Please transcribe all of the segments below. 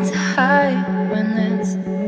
it's high when it's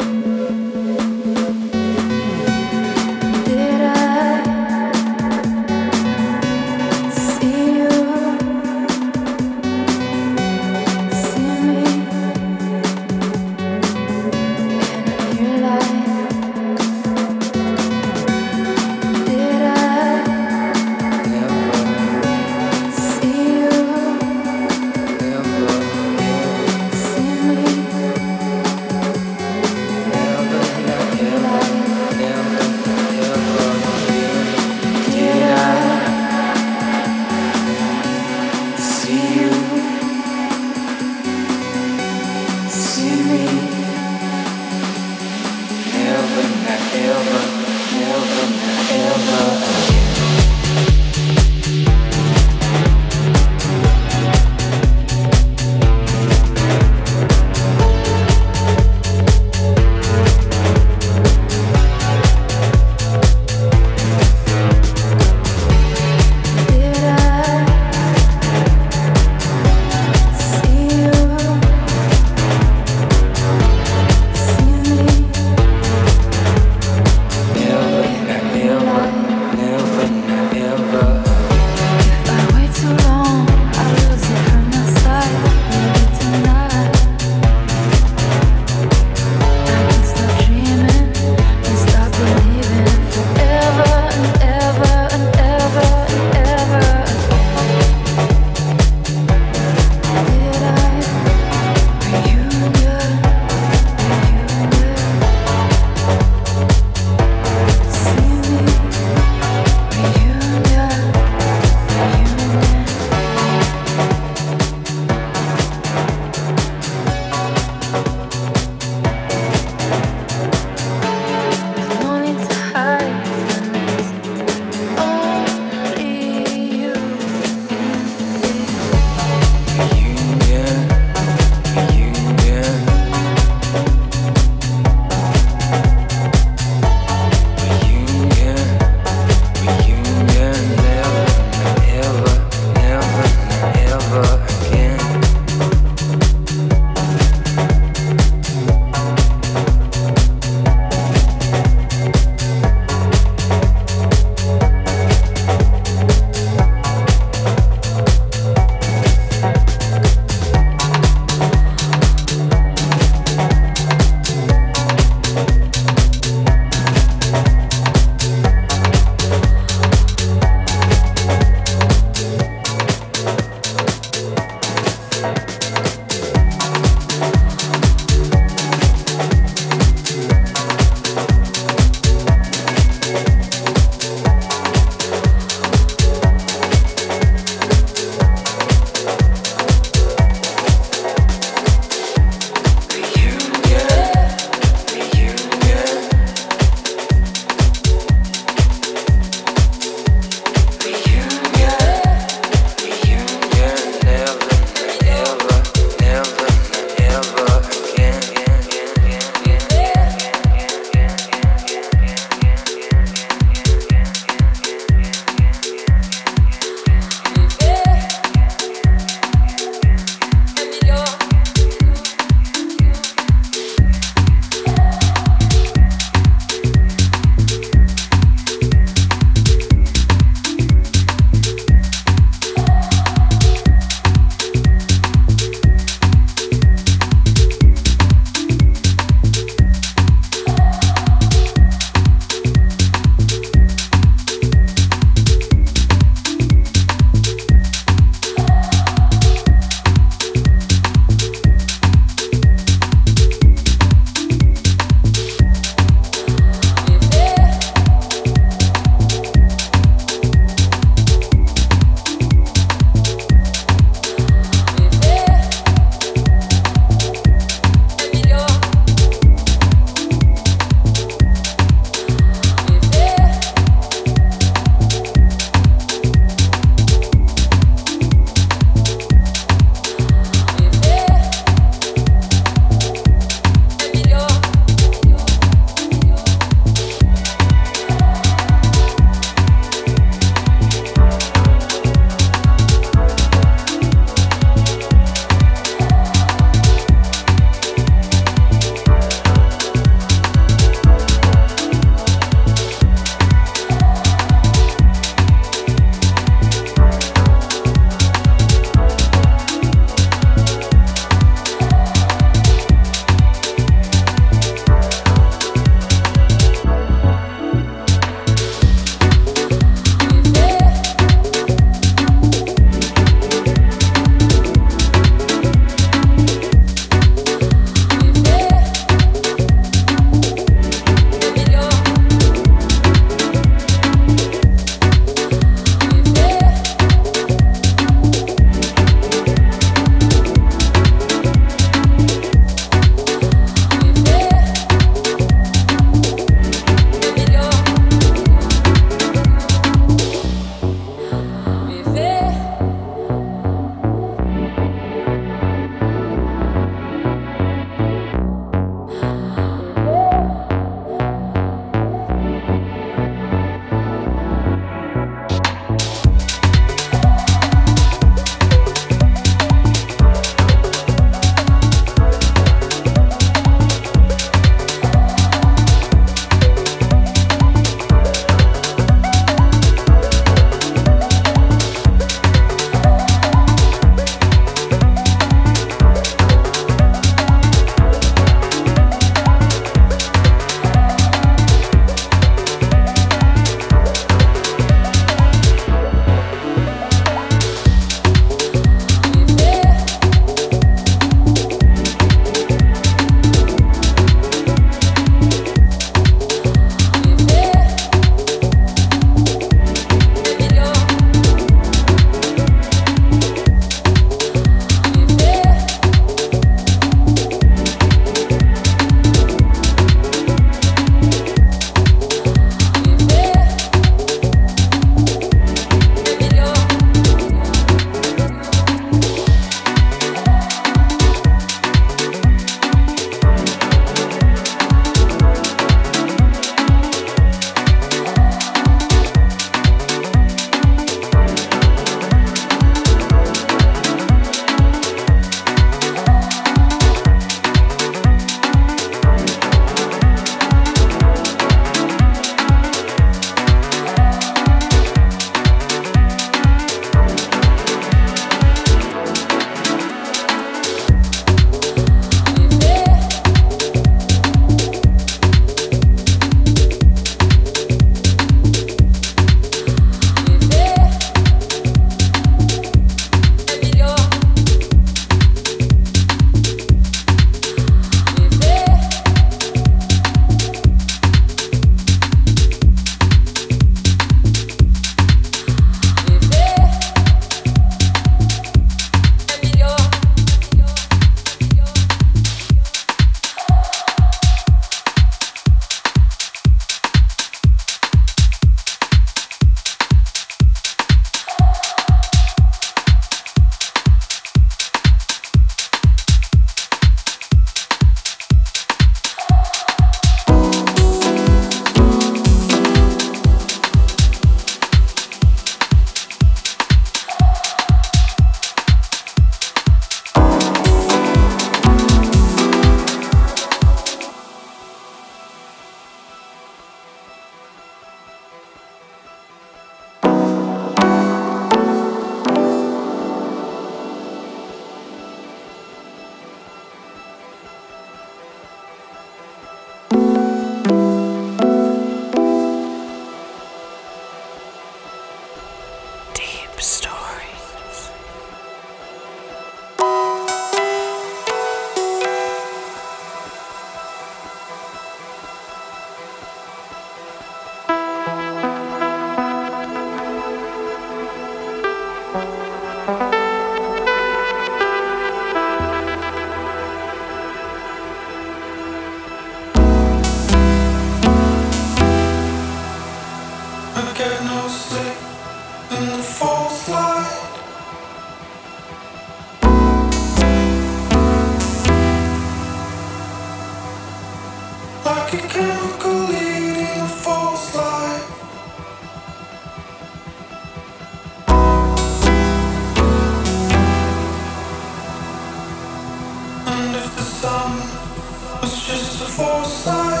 just a false